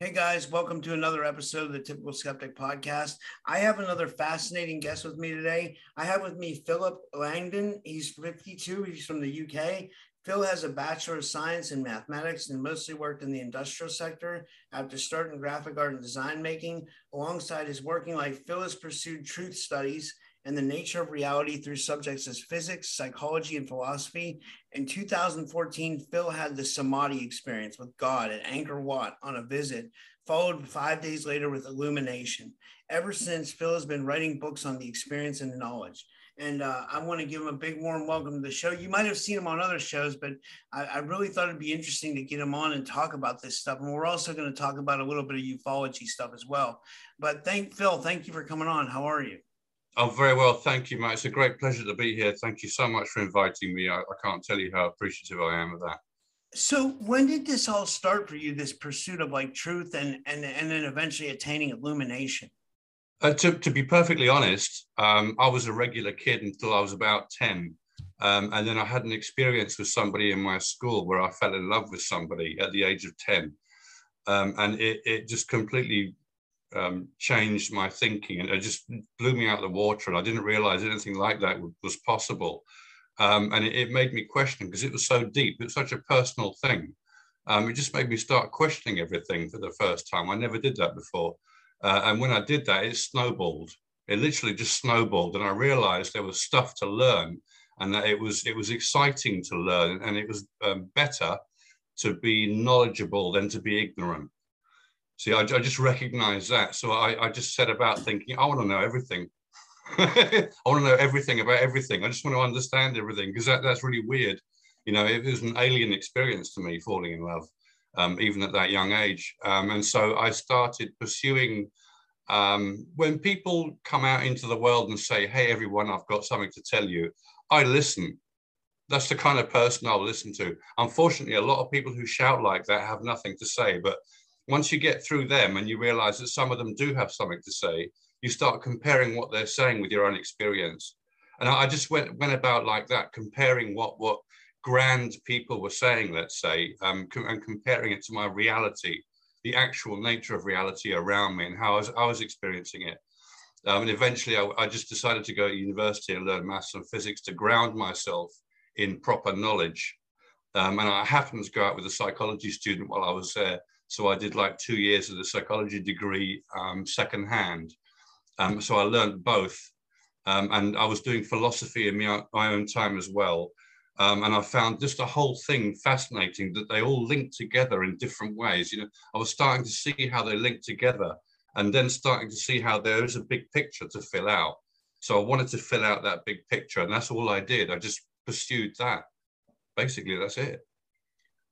Hey guys, welcome to another episode of the Typical Skeptic Podcast. I have another fascinating guest with me today. I have with me Philip Langdon. He's 52, he's from the UK. Phil has a Bachelor of Science in Mathematics and mostly worked in the industrial sector after starting graphic art and design making. Alongside his working life, Phil has pursued truth studies and the nature of reality through subjects as physics, psychology, and philosophy. In 2014, Phil had the Samadhi experience with God at Angkor Wat on a visit, followed five days later with illumination. Ever since, Phil has been writing books on the experience and the knowledge. And uh, I want to give him a big warm welcome to the show. You might have seen him on other shows, but I, I really thought it'd be interesting to get him on and talk about this stuff. And we're also going to talk about a little bit of ufology stuff as well. But thank Phil, thank you for coming on. How are you? Oh, very well. Thank you, Matt. It's a great pleasure to be here. Thank you so much for inviting me. I, I, can't tell you how appreciative I am of that. So when did this all start for you, this pursuit of like truth and and, and then eventually attaining illumination? Uh, to, to be perfectly honest, um, I was a regular kid until I was about 10. Um, and then I had an experience with somebody in my school where I fell in love with somebody at the age of 10. Um, and it, it just completely um, changed my thinking and it just blew me out of the water. And I didn't realize anything like that was possible. Um, and it, it, made me question because it was so deep. It was such a personal thing. Um, it just made me start questioning everything for the first time. I never did that before. Uh, and when I did that, it snowballed. It literally just snowballed. And I realized there was stuff to learn and that it was it was exciting to learn and it was um, better to be knowledgeable than to be ignorant See, I, I just recognized that. So I, I just set about thinking, I want to know everything. I want to know everything about everything. I just want to understand everything because that, that's really weird. You know, it was an alien experience to me falling in love, um, even at that young age. Um, and so I started pursuing. Um, when people come out into the world and say, Hey, everyone, I've got something to tell you, I listen. That's the kind of person I'll listen to. Unfortunately, a lot of people who shout like that have nothing to say, but once you get through them and you realize that some of them do have something to say, you start comparing what they're saying with your own experience. And I just went went about like that, comparing what what grand people were saying, let's say, um, and comparing it to my reality, the actual nature of reality around me, and how I was, I was experiencing it. Um, and eventually, I, I, just decided to go to university and learn maths and physics to ground myself in proper knowledge. Um, and I happened to go out with a psychology student while I was there so I did like two years of the psychology degree um, secondhand. Um, so I learned both. Um, and I was doing philosophy in my, my own time as well. Um, and I found just the whole thing fascinating that they all link together in different ways. You know, I was starting to see how they link together and then starting to see how there is a big picture to fill out. So I wanted to fill out that big picture, and that's all I did. I just pursued that. Basically, that's it.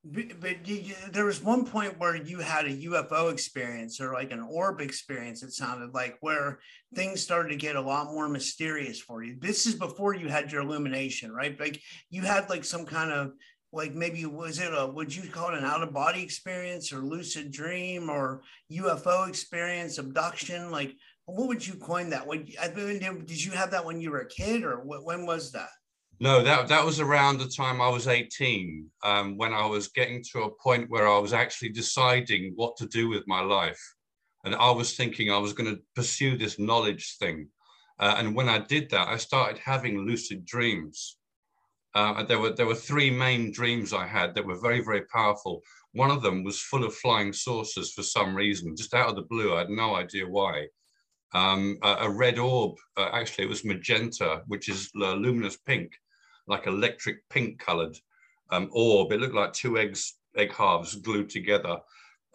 But, you, there was one point where you had a UFO experience or like an orb experience, it sounded like, where things started to get a lot more mysterious for you. This is before you had your illumination, right? Like you had like some kind of like maybe was it a would you call it an out of body experience or lucid dream or UFO experience, abduction? Like what would you coin that? Mean, did you have that when you were a kid or when was that? No, that that was around the time I was 18, um, when I was getting to a point where I was actually deciding what to do with my life, and I was thinking I was going to pursue this knowledge thing. Uh, and when I did that, I started having lucid dreams, Uh, there were there were three main dreams I had that were very very powerful. One of them was full of flying saucers for some reason, just out of the blue. I had no idea why. Um, a, a, red orb, uh, actually, it was magenta, which is luminous pink, like electric pink colored um, orb. It looked like two eggs, egg halves glued together.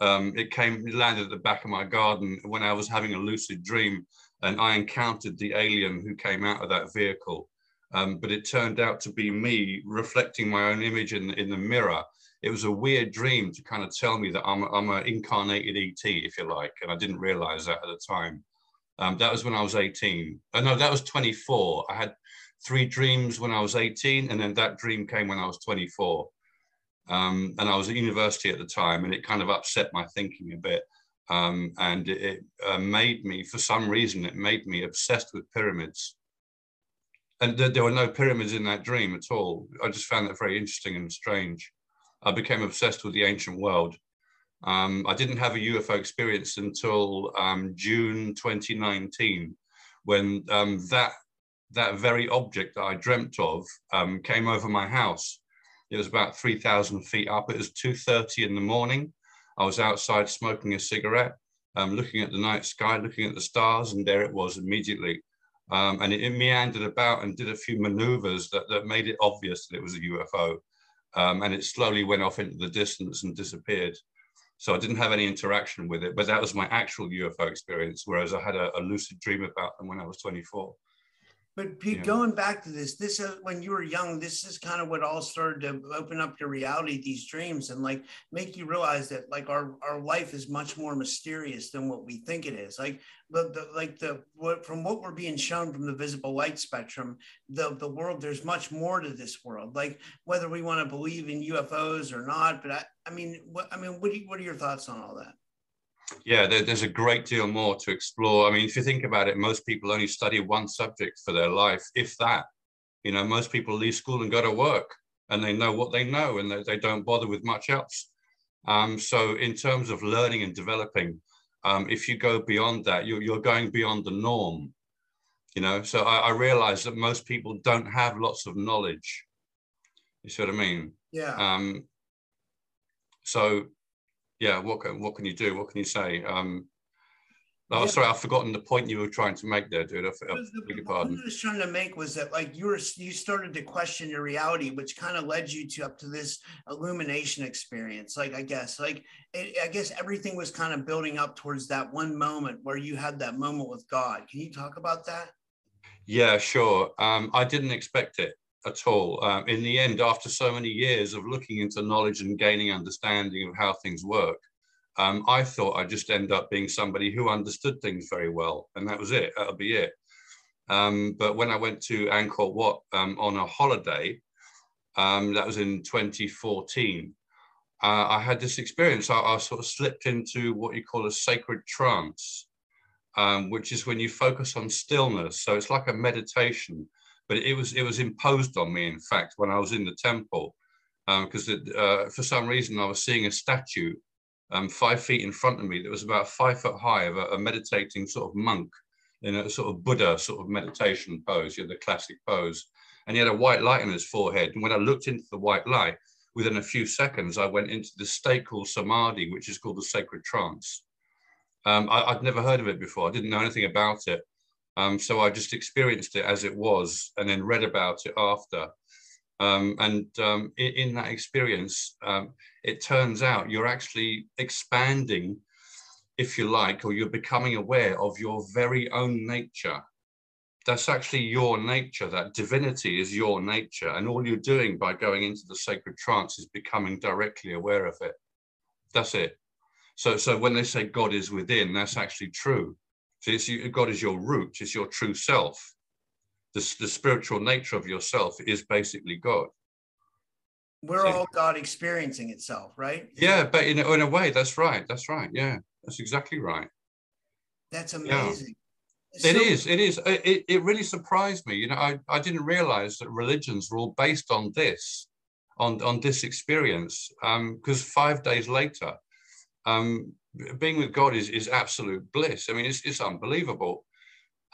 Um, it came, landed at the back of my garden when I was having a lucid dream, and I encountered the alien who came out of that vehicle. Um, but it turned out to be me reflecting my own image in, in the mirror. It was a weird dream to kind of tell me that I'm, I'm an incarnated ET, if you like, and I didn't realize that at the time. Um, that was when I was 18. Oh, no, that was 24. I had three dreams when I was 18, and then that dream came when I was 24. Um, and I was at university at the time, and it kind of upset my thinking a bit. Um, and it, it uh, made me, for some reason, it made me obsessed with pyramids. And th- there were no pyramids in that dream at all. I just found that very interesting and strange. I became obsessed with the ancient world. Um, I didn't have a UFO experience until um, June 2019, when um, that that very object that I dreamt of um, came over my house. It was about 3,000 feet up. It was 2.30 in the morning. I was outside smoking a cigarette, um, looking at the night sky, looking at the stars, and there it was immediately. Um, and it, it, meandered about and did a few maneuvers that, that made it obvious that it was a UFO. Um, and it slowly went off into the distance and disappeared. So I didn't have any interaction with it, but that was my actual UFO experience, whereas I had a, a lucid dream about them when I was 24. But Pete, yeah. going back to this, this is when you were young. This is kind of what all started to open up your reality, these dreams, and like make you realize that like our our life is much more mysterious than what we think it is. Like the, the like the what from what we're being shown from the visible light spectrum, the the world there's much more to this world. Like whether we want to believe in UFOs or not, but I I mean what I mean what do you, what are your thoughts on all that? Yeah, there, there's a great deal more to explore. I mean, if you think about it, most people only study one subject for their life, if that. You know, most people leave school and go to work and they know what they know and they, they don't bother with much else. Um, so, in terms of learning and developing, um, if you go beyond that, you're, you're going beyond the norm. You know, so I, I realize that most people don't have lots of knowledge. You see what I mean? Yeah. Um, so yeah, what can, what can you do? What can you say? Um, Oh, yeah. sorry, I've forgotten the point you were trying to make there, dude. I, I beg your pardon. What I was trying to make was that, like, you were you started to question your reality, which kind of led you to up to this illumination experience. Like, I guess, like, it, I guess everything was kind of building up towards that one moment where you had that moment with God. Can you talk about that? Yeah, sure. Um, I didn't expect it at all. Um, in the end, after so many years of looking into knowledge and gaining understanding of how things work, um, I thought I'd just end up being somebody who understood things very well, and that was it. That'll be it. Um, but when I went to Angkor Wat um, on a holiday, um, that was in 2014, uh, I had this experience. I, I, sort of slipped into what you call a sacred trance, um, which is when you focus on stillness. So it's like a meditation but it was it was imposed on me. In fact, when I was in the temple, because um, uh, for some reason I was seeing a statue um, five feet in front of me that was about five foot high of a, a, meditating sort of monk in a sort of Buddha sort of meditation pose, you know, the classic pose. And he had a white light on his forehead. And when I looked into the white light, within a few seconds, I went into the state called samadhi, which is called the sacred trance. Um, I, would never heard of it before. I didn't know anything about it. Um, so I just experienced it as it was and then read about it after. Um, and um, in, in, that experience, um, it turns out you're actually expanding, if you like, or you're becoming aware of your very own nature. That's actually your nature. That divinity is your nature. And all you're doing by going into the sacred trance is becoming directly aware of it. That's it. So, so when they say God is within, that's actually true. So it's, God is your root, it's your true self. The, the spiritual nature of yourself is basically God. We're all God experiencing itself, right? Yeah, but in a, in a way, that's right. That's right. Yeah, that's exactly right. That's amazing. Yeah. It so- is. It is. It, it really surprised me. You know, I, I didn't realize that religions were all based on this, on, on this experience. Because um, five days later, um, being with God is, is absolute bliss. I mean, it's, it's unbelievable.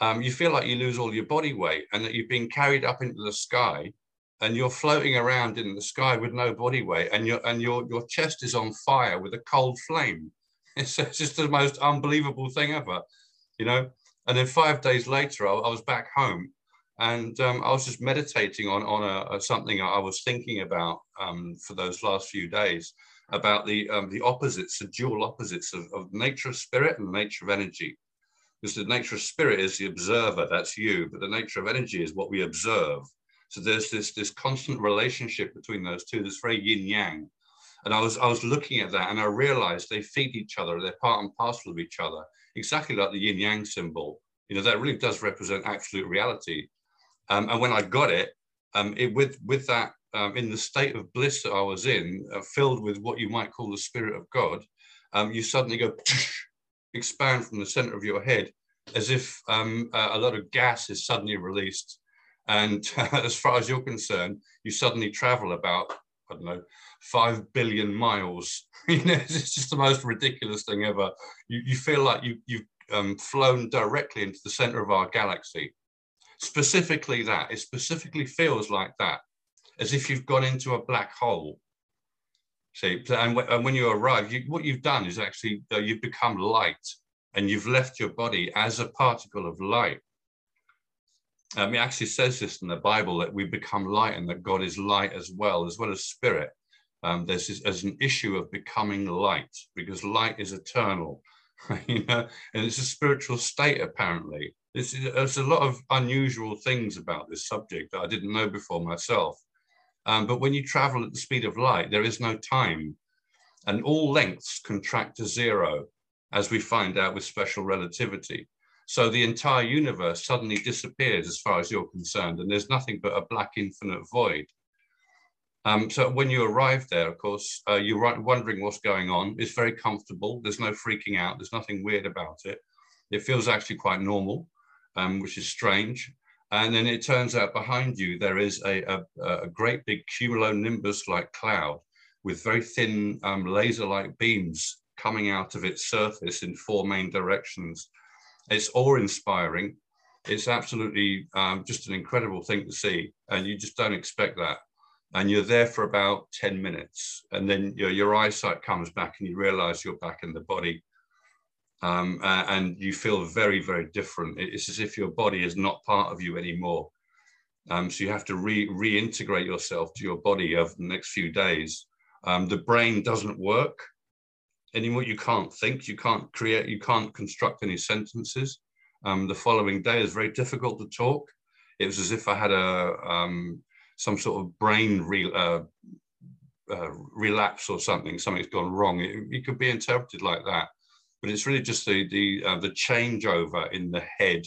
Um, you feel like you lose all your body weight and that you've been carried up into the sky and you're floating around in the sky with no body weight, and your and your your chest is on fire with a cold flame. It's, it's just the most unbelievable thing ever, you know. And then five days later, I, I was back home, and um, I was just meditating on on a, a something I was thinking about um, for those last few days about the um, the opposites, the dual opposites of, of nature of spirit and nature of energy. Because the nature of spirit is the observer, that's you, but the nature of energy is what we observe. So there's this this constant relationship between those two. This very yin yang. And I was I was looking at that and I realized they feed each other. They're part and parcel of each other, exactly like the yin yang symbol. You know that really does represent absolute reality. Um, and when I got it, um, it with with that um, in the state of bliss that I was in, uh, filled with what you might call the spirit of God, um, you suddenly go expand from the center of your head as if um, a lot of gas is suddenly released. And uh, as far as you're concerned, you suddenly travel about, I don't know, five billion miles. you know, it's just the most ridiculous thing ever. You, you feel like you, you've um, flown directly into the center of our galaxy. Specifically, that it specifically feels like that, as if you've gone into a black hole. See, and, and when you arrive, you, what you've done is actually uh, you've become light, and you've left your body as a particle of light. Um, it actually says this in the Bible that we become light and that God is light as well, as well as spirit. Um, there's, this, there's an issue of becoming light because light is eternal, you know, and it's a spiritual state apparently. there's a lot of unusual things about this subject that I didn't know before myself. Um, but when you travel at the speed of light, there is no time, and all lengths contract to zero, as we find out with special relativity. So the entire universe suddenly disappears as far as you're concerned, and there's nothing but a black infinite void. Um, so when you arrive there, of course, uh, you're wondering what's going on. It's very comfortable. There's no freaking out. There's nothing weird about it. It feels actually quite normal, um, which is strange. And then it turns out behind you, there is a, a, a great big cumulonimbus-like cloud with very thin um, laser-like beams coming out of its surface in four main directions. It's awe-inspiring. It's absolutely um, just an incredible thing to see, and you just don't expect that. And you're there for about 10 minutes, and then your, your eyesight comes back and you realize you're back in the body. Um, uh, and you feel very, very different. It's as if your body is not part of you anymore. Um, so you have to re- reintegrate yourself to your body over the next few days. Um, the brain doesn't work anymore. You can't think, you can't create, you can't construct any sentences. Um, the following day is very difficult to talk. It was as if I had a um, some sort of brain re, uh, uh, relapse or something. Something's gone wrong. It, it, could be interpreted like that, but it's really just the the uh, the changeover in the head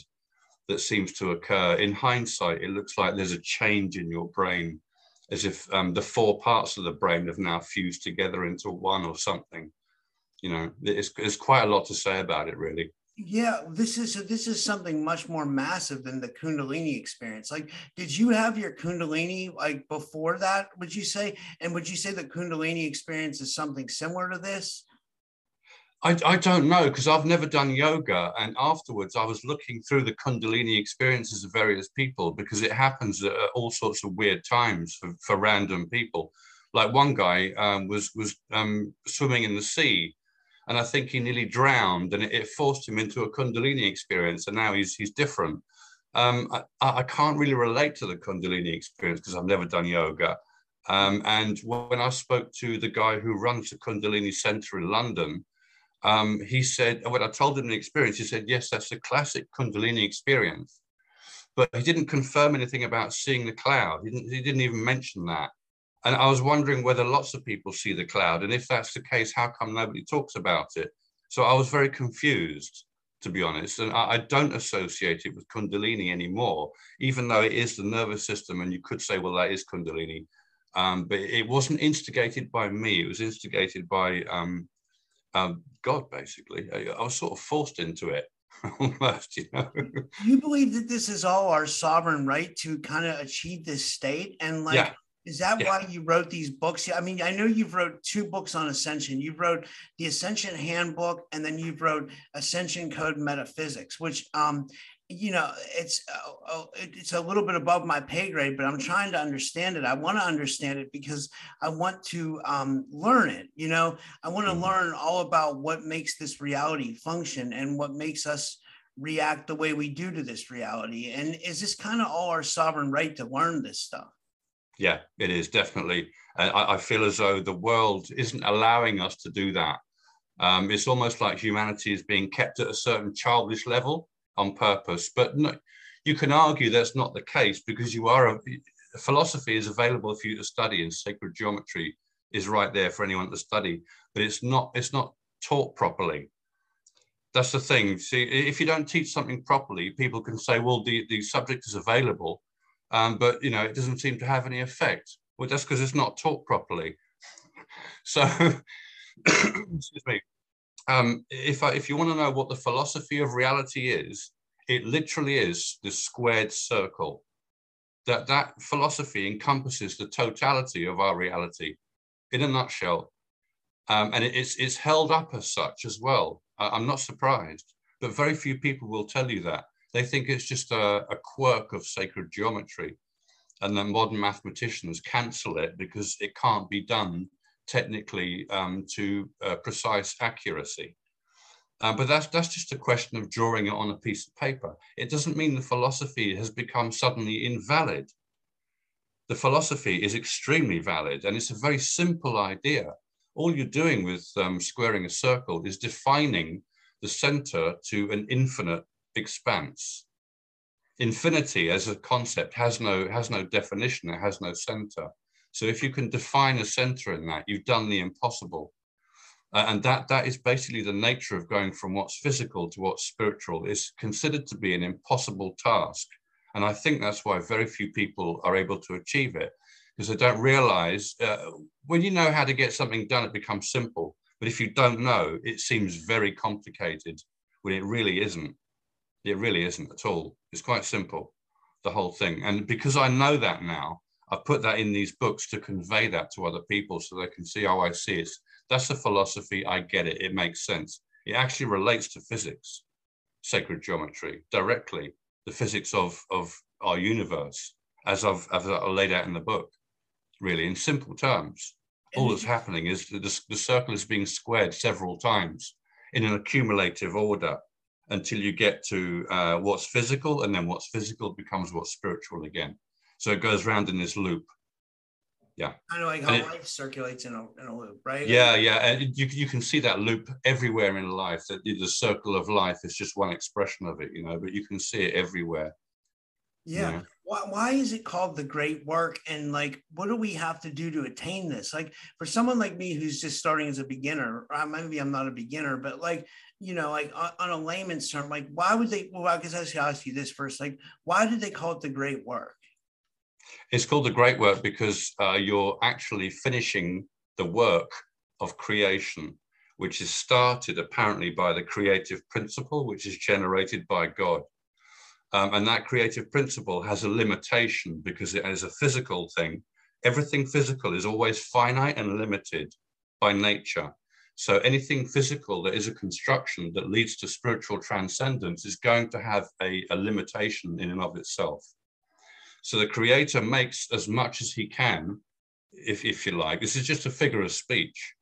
that seems to occur. In hindsight, it looks like there's a change in your brain, as if um, the four parts of the brain have now fused together into one or something you know, it's, there's quite a lot to say about it, really. Yeah, this is this is something much more massive than the Kundalini experience. Like, did you have your Kundalini like before that? Would you say? And would you say the Kundalini experience is something similar to this? I, I don't know because I've never done yoga. And afterwards, I was looking through the Kundalini experiences of various people because it happens at all sorts of weird times for, for random people. Like one guy um, was was um, swimming in the sea and I think he nearly drowned, and it, it forced him into a Kundalini experience, and now he's he's different. Um, I, I, can't really relate to the Kundalini experience because I've never done yoga. Um, and when I spoke to the guy who runs the Kundalini Center in London, um, he said, when I told him the experience, he said, yes, that's a classic Kundalini experience. But he didn't confirm anything about seeing the cloud. He didn't, he didn't even mention that. And I was wondering whether lots of people see the cloud. And if that's the case, how come nobody talks about it? So I was very confused, to be honest. And I, I don't associate it with Kundalini anymore, even though it is the nervous system. And you could say, well, that is Kundalini. Um, but it wasn't instigated by me, it was instigated by um, um, God, basically. I, I was sort of forced into it. almost, you know. You believe that this is all our sovereign right to kind of achieve this state, and like yeah. Is that yeah. why you wrote these books? I mean, I know you've wrote two books on ascension. You wrote the Ascension Handbook, and then you wrote Ascension Code Metaphysics, which um, you know it's uh, it's a little bit above my pay grade but i'm trying to understand it. I want to understand it because i want to um, learn it you know? I want to mm-hmm. learn all about what makes this reality function and what makes us react the way we do to this reality. And is this kind of all our sovereign right to learn this stuff? Yeah it is definitely. I, I feel as though the world isn't allowing us to do that. Um, it's almost like humanity is being kept at a certain childish level on purpose. But no, you can argue that's not the case because you are a, philosophy is available for you to study, and sacred geometry is right there for anyone to study. But it's not it's not taught properly. That's the thing. See, if you don't teach something properly, people can say, "Well, the the subject is available," um, but you know it doesn't seem to have any effect. Well, that's because it's not taught properly. So, excuse me um, if I, if you want to know what the philosophy of reality is, it literally is the squared circle. That that philosophy encompasses the totality of our reality, in a nutshell, um, and it, it's it's held up as such as well. I, I'm not surprised, but very few people will tell you that. They think it's just a, a quirk of sacred geometry, and then modern mathematicians cancel it because it can't be done technically um, to uh, precise accuracy. Uh, but that's, that's just a question of drawing it on a piece of paper. It doesn't mean the philosophy has become suddenly invalid. The philosophy is extremely valid and it's a very simple idea. All you're doing with um, squaring a circle is defining the center to an infinite expanse. Infinity as a concept has no, has no definition, it has no center. So if you can define a center in that, you've done the impossible. Uh, and that that is basically the nature of going from what's physical to what's spiritual is considered to be an impossible task. And I think that's why very few people are able to achieve it because they don't realize uh, when you know how to get something done, it becomes simple. But if you don't know, it seems very complicated when it really isn't. It really isn't at all. It's quite simple, the whole thing. And because I know that now, I put that in these books to convey that to other people so they can see how I see it. That's the philosophy. I get it. It makes sense. It actually relates to physics, sacred geometry, directly, the physics of, of our universe, as I've, as I've laid out in the book, really, in simple terms. All that's happening is the, the circle is being squared several times in an accumulative order until you get to uh, what's physical, and then what's physical becomes what's spiritual again. So it goes round in this loop. Yeah. Kind of like how it, life circulates in a, in a loop, right? Yeah, yeah. And you, you can see that loop everywhere in life, that the circle of life is just one expression of it, you know, but you can see it everywhere. Yeah. Why, why is it called the great work? And like, what do we have to do to attain this? Like, for someone like me who's just starting as a beginner, maybe I'm not a beginner, but like, you know, like on, on a layman's term, like, why would they? Well, I guess I should ask you this first. Like, why did they call it the great work? It's called the great work because uh, you're actually finishing the work of creation, which is started apparently by the creative principle, which is generated by God. Um, and that creative principle has a limitation because it is a physical thing. Everything physical is always finite and limited by nature. So anything physical that is a construction that leads to spiritual transcendence is going to have a, a limitation in and of itself. So the creator makes as much as he can, if, if you like. This is just a figure of speech.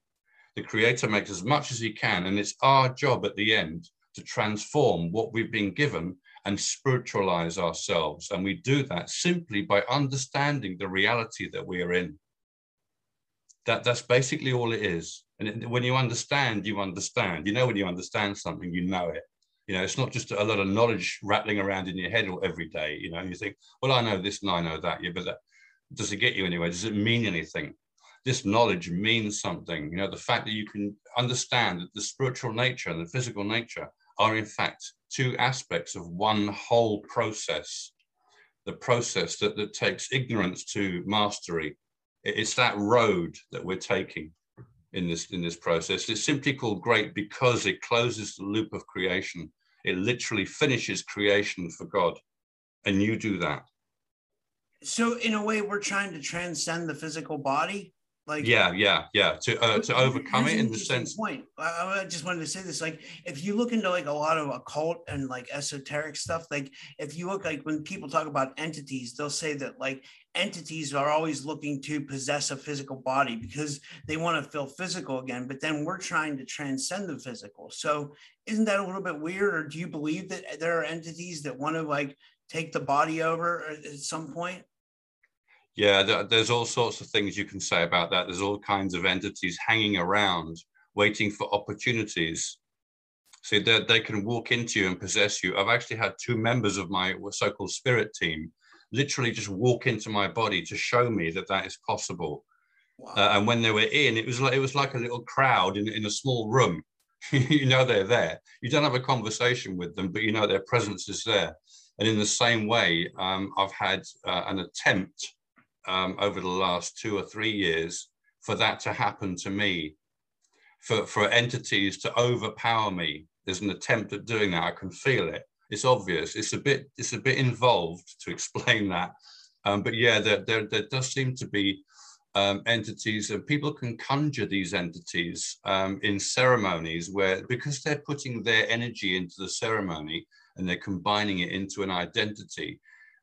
The creator makes as much as he can, and it's our job at the end to transform what we've been given and spiritualize ourselves. And we do that simply by understanding the reality that we are in. That, that's basically all it is. And when you understand, you understand. You know, when you understand something, you know it. You know, it's not just a lot of knowledge rattling around in your head every day. You know, you think, well, I know this and I know that. Yeah, but that, does it get you anywhere? Does it mean anything? This knowledge means something. You know, the fact that you can understand that the spiritual nature and the physical nature are in fact two aspects of one whole process. The process that, that takes ignorance to mastery. It's that road that we're taking in this in this process. It's simply called great because it closes the loop of creation. It literally finishes creation for God, and you do that. So, in a way, we're trying to transcend the physical body. Like yeah, yeah, yeah. To uh, to overcome it in the sense. Point. I, I just wanted to say this. Like, if you look into like a lot of occult and like esoteric stuff, like if you look like when people talk about entities, they'll say that like entities are always looking to possess a physical body because they want to feel physical again. But then we're trying to transcend the physical. So isn't that a little bit weird? Or do you believe that there are entities that want to like take the body over at some point? Yeah, there's all sorts of things you can say about that. There's all kinds of entities hanging around, waiting for opportunities. So that they can walk into you and possess you. I've actually had two members of my so-called spirit team literally just walk into my body to show me that that is possible. Wow. Uh, and when they were in, it was like it was like a little crowd in, in a small room. you know they're there. You don't have a conversation with them, but you know their presence is there. And in the same way, um, I've had uh, an attempt um, over the last two or three years for that to happen to me, for, for entities to overpower me. There's an attempt at doing that. I can feel it. It's obvious. It's a bit it's a bit involved to explain that. Um, but yeah, there, there, there does seem to be um, entities and people can conjure these entities um, in ceremonies where because they're putting their energy into the ceremony and they're combining it into an identity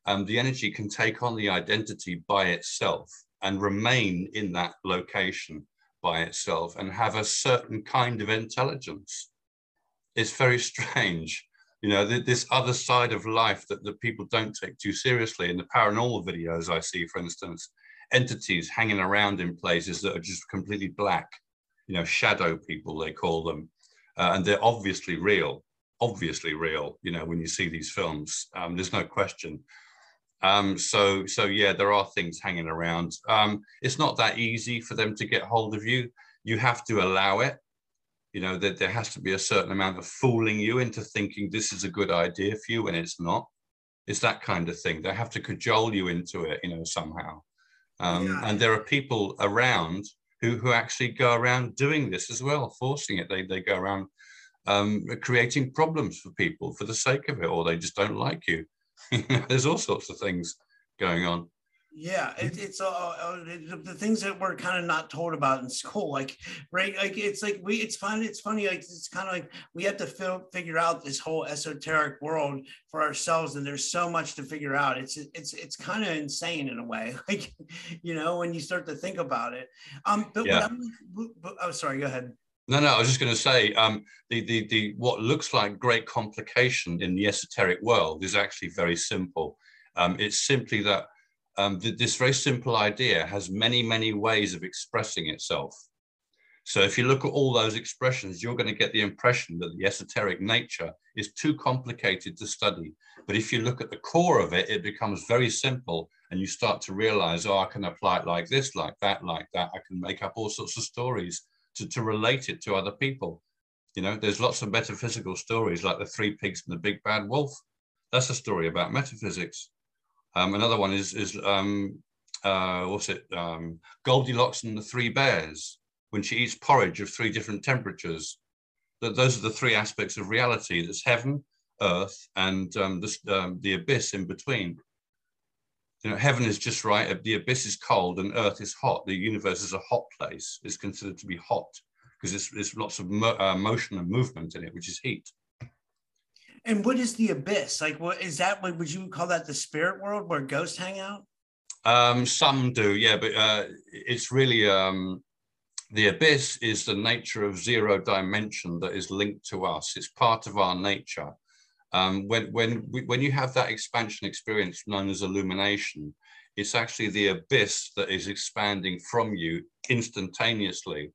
um, the energy can take on the identity by itself and remain in that location by itself and have a certain kind of intelligence. It's very strange. You know, th this other side of life that, that people don't take too seriously. In the paranormal videos I see, for instance, entities hanging around in places that are just completely black, you know, shadow people, they call them. Uh, and they're obviously real, obviously real, you know, when you see these films. Um, there's no question. Um, so, so yeah, there are things hanging around. Um, it's not that easy for them to get hold of you. You have to allow it. You know that there has to be a certain amount of fooling you into thinking this is a good idea for you when it's not. It's that kind of thing. They have to cajole you into it, you know, somehow. Um, yeah. And there are people around who who actually go around doing this as well, forcing it. They they go around um, creating problems for people for the sake of it, or they just don't like you. There's all sorts of things going on. Yeah, it, it's uh, uh the things that we're kind of not told about in school, like right, like it's like we, it's fun, it's funny, like it's kind of like we have to feel, figure out this whole esoteric world for ourselves, and there's so much to figure out. It's it's it's kind of insane in a way, like you know when you start to think about it. Um, but, yeah. but oh, sorry, go ahead. No, no, I was just going to say um, the, the, the, what looks like great complication in the esoteric world is actually very simple. Um, it's simply that um, th this very simple idea has many, many ways of expressing itself. So if you look at all those expressions, you're going to get the impression that the esoteric nature is too complicated to study. But if you look at the core of it, it becomes very simple and you start to realize, oh, I can apply it like this, like that, like that. I can make up all sorts of stories to, to relate it to other people. You know, there's lots of metaphysical stories like the three pigs and the big bad wolf. That's a story about metaphysics. Um, another one is, is um, uh, what's it? Um, Goldilocks and the three bears when she eats porridge of three different temperatures. That those are the three aspects of reality. There's heaven, earth, and um, um, the abyss in between you know, heaven is just right. The abyss is cold and earth is hot. The universe is a hot place. It's considered to be hot because there's, there's lots of mo uh, motion and movement in it, which is heat. And what is the abyss? Like, what is that? What would you call that? The spirit world where ghosts hang out? Um, some do, yeah, but uh, it's really um, the abyss is the nature of zero dimension that is linked to us. It's part of our nature. Um, when, when, when you have that expansion experience known as illumination, it's actually the abyss that is expanding from you instantaneously.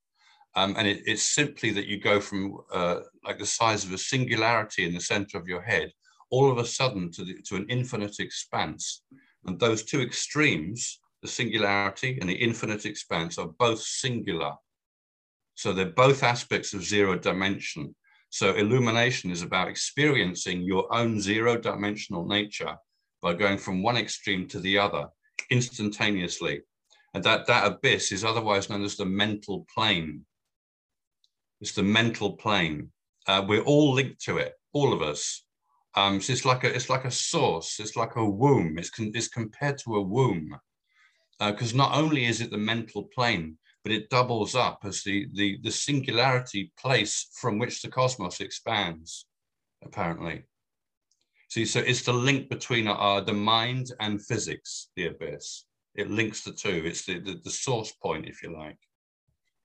Um, and it, it's simply that you go from uh, like the size of a singularity in the center of your head, all of a sudden to, the, to an infinite expanse. And those two extremes, the singularity and the infinite expanse, are both singular. So they're both aspects of zero dimension. So illumination is about experiencing your own zero dimensional nature by going from one extreme to the other instantaneously. And that, that abyss is otherwise known as the mental plane. It's the mental plane. Uh, we're all linked to it, all of us. Um, so it's like a it's like a source. It's like a womb. It's, con it's compared to a womb because uh, not only is it the mental plane, but it doubles up as the, the, the singularity place from which the cosmos expands, apparently. See, so it's the link between our, the mind and physics, the abyss. It links the two. It's the, the, the source point, if you like.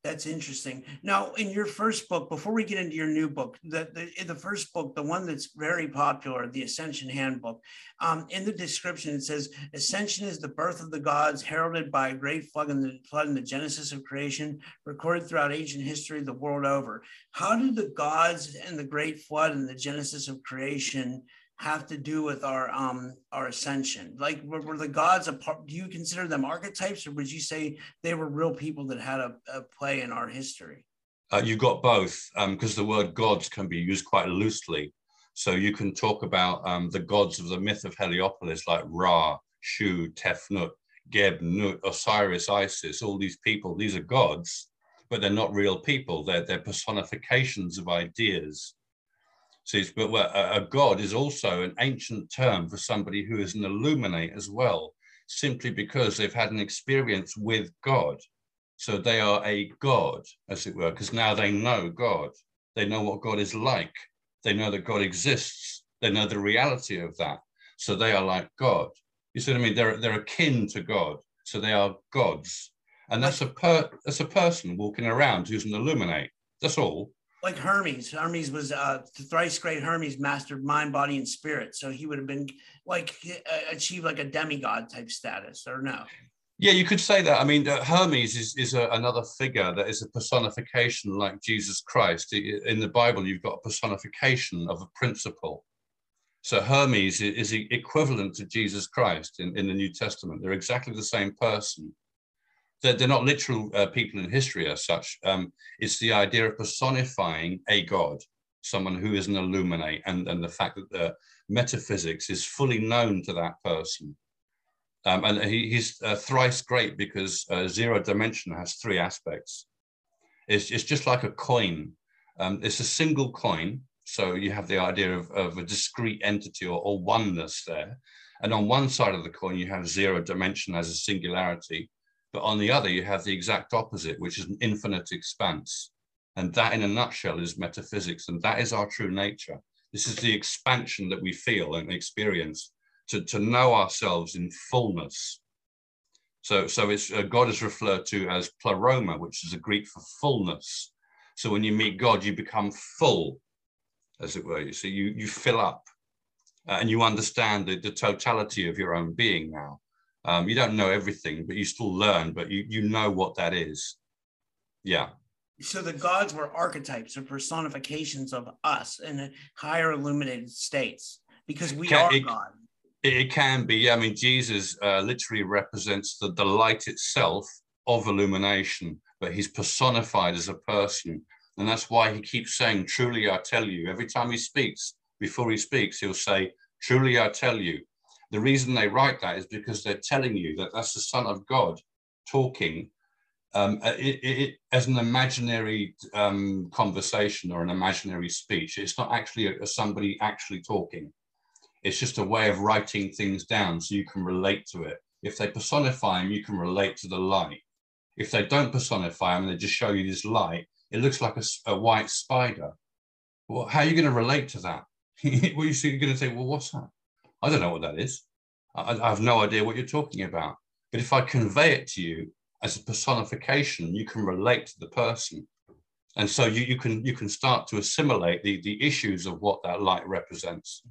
That's interesting. Now, in your first book, before we get into your new book, the, the, the first book, the one that's very popular, the Ascension Handbook, um, in the description it says, Ascension is the birth of the gods, heralded by a great flood in the flood in the genesis of creation, recorded throughout ancient history the world over. How do the gods and the great flood and the genesis of creation have to do with our um our ascension. Like were, were, the gods a part do you consider them archetypes or would you say they were real people that had a, a play in our history? Uh, you've got both because um, the word gods can be used quite loosely. So you can talk about um, the gods of the myth of heliopolis like ra shu tefnut geb nut osiris isis all these people these are gods but they're not real people. They're, they're personifications of ideas But a, a god is also an ancient term for somebody who is an illuminate as well, simply because they've had an experience with God. So they are a god, as it were, because now they know God. They know what God is like. They know that God exists. They know the reality of that. So they are like God. You see what I mean? They're they're akin to God. So they are gods. And that's a per that's a person walking around who's an illuminate. That's all like Hermes. Hermes was uh, thrice great Hermes mastered mind, body, and spirit. So he would have been like uh, achieved like a demigod type status, or no? Yeah, you could say that. I mean, uh, Hermes is, is a, another figure that is a personification like Jesus Christ. In the Bible, you've got a personification of a principle. So Hermes is, is equivalent to Jesus Christ in, in the New Testament. They're exactly the same person they're, they're not literal uh, people in history as such. Um, it's the idea of personifying a god, someone who is an illuminate, and, and the fact that the metaphysics is fully known to that person. Um, and he, he's uh, thrice great because uh, zero dimension has three aspects. It's, it's just like a coin. Um, it's a single coin. So you have the idea of, of a discrete entity or, or oneness there. And on one side of the coin, you have zero dimension as a singularity. But on the other, you have the exact opposite, which is an infinite expanse. And that, in a nutshell, is metaphysics. And that is our true nature. This is the expansion that we feel and experience to, to know ourselves in fullness. So, so it's, uh, God is referred to as pleroma, which is a Greek for fullness. So when you meet God, you become full, as it were. You see, you, you fill up uh, and you understand the, the totality of your own being now. Um, you don't know everything, but you still learn, but you, you know what that is. Yeah. So the gods were archetypes or personifications of us in higher illuminated states because we can, are it, God. It can be. I mean, Jesus uh, literally represents the, the light itself of illumination, but he's personified as a person. And that's why he keeps saying, Truly I tell you. Every time he speaks, before he speaks, he'll say, Truly I tell you. The reason they write that is because they're telling you that that's the Son of God talking um, it, it, as an imaginary um, conversation or an imaginary speech. It's not actually a, somebody actually talking. It's just a way of writing things down so you can relate to it. If they personify him, you can relate to the light. If they don't personify them, they just show you this light. It looks like a, a white spider. Well, how are you going to relate to that? well, you're going to say, well, what's that? I don't know what that is. I, I have no idea what you're talking about. But if I convey it to you as a personification, you can relate to the person. And so you, you can you can start to assimilate the, the issues of what that light represents.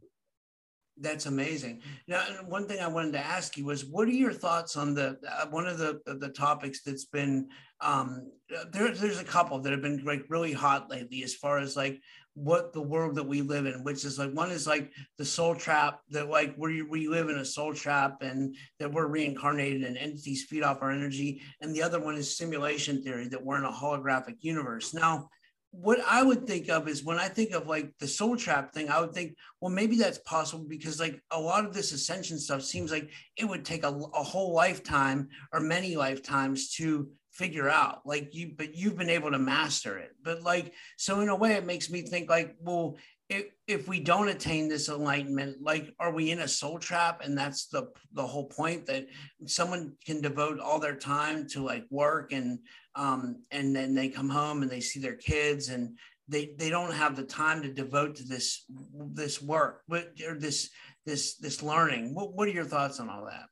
That's amazing. Now, one thing I wanted to ask you was, what are your thoughts on the uh, one of the the topics that's been um, there? There's a couple that have been like really hot lately, as far as like what the world that we live in, which is like one is like the soul trap that like we we live in a soul trap and that we're reincarnated and entities feed off our energy, and the other one is simulation theory that we're in a holographic universe. Now, what I would think of is when I think of like the soul trap thing, I would think, well, maybe that's possible because like a lot of this ascension stuff seems like it would take a, a whole lifetime or many lifetimes to figure out like you but you've been able to master it. But like so in a way it makes me think like well if, if we don't attain this enlightenment like are we in a soul trap? And that's the the whole point that someone can devote all their time to like work and um and then they come home and they see their kids and they they don't have the time to devote to this this work but or this this this learning. What, what are your thoughts on all that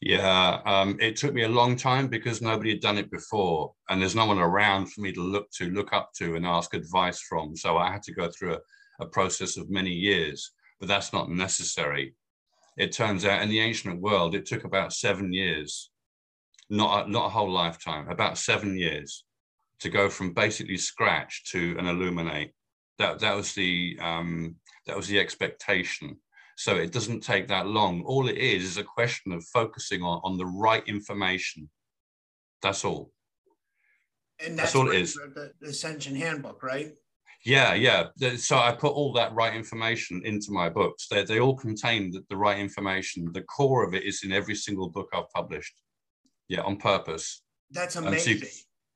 yeah, um, it took me a long time because nobody had done it before, and there's no one around for me to look to, look up to, and ask advice from. So I had to go through a, a process of many years, but that's not necessary. It turns out in the ancient world, it took about seven years, not a, not a whole lifetime, about seven years to go from basically scratch to an illuminate. That that was the um, that was the expectation so it doesn't take that long. All it is is a question of focusing on, on the right information. That's all. And that's, that's all it is. The, the Ascension Handbook, right? Yeah, yeah. So I put all that right information into my books. They, they all contain the, the right information. The core of it is in every single book I've published. Yeah, on purpose. That's amazing. So you,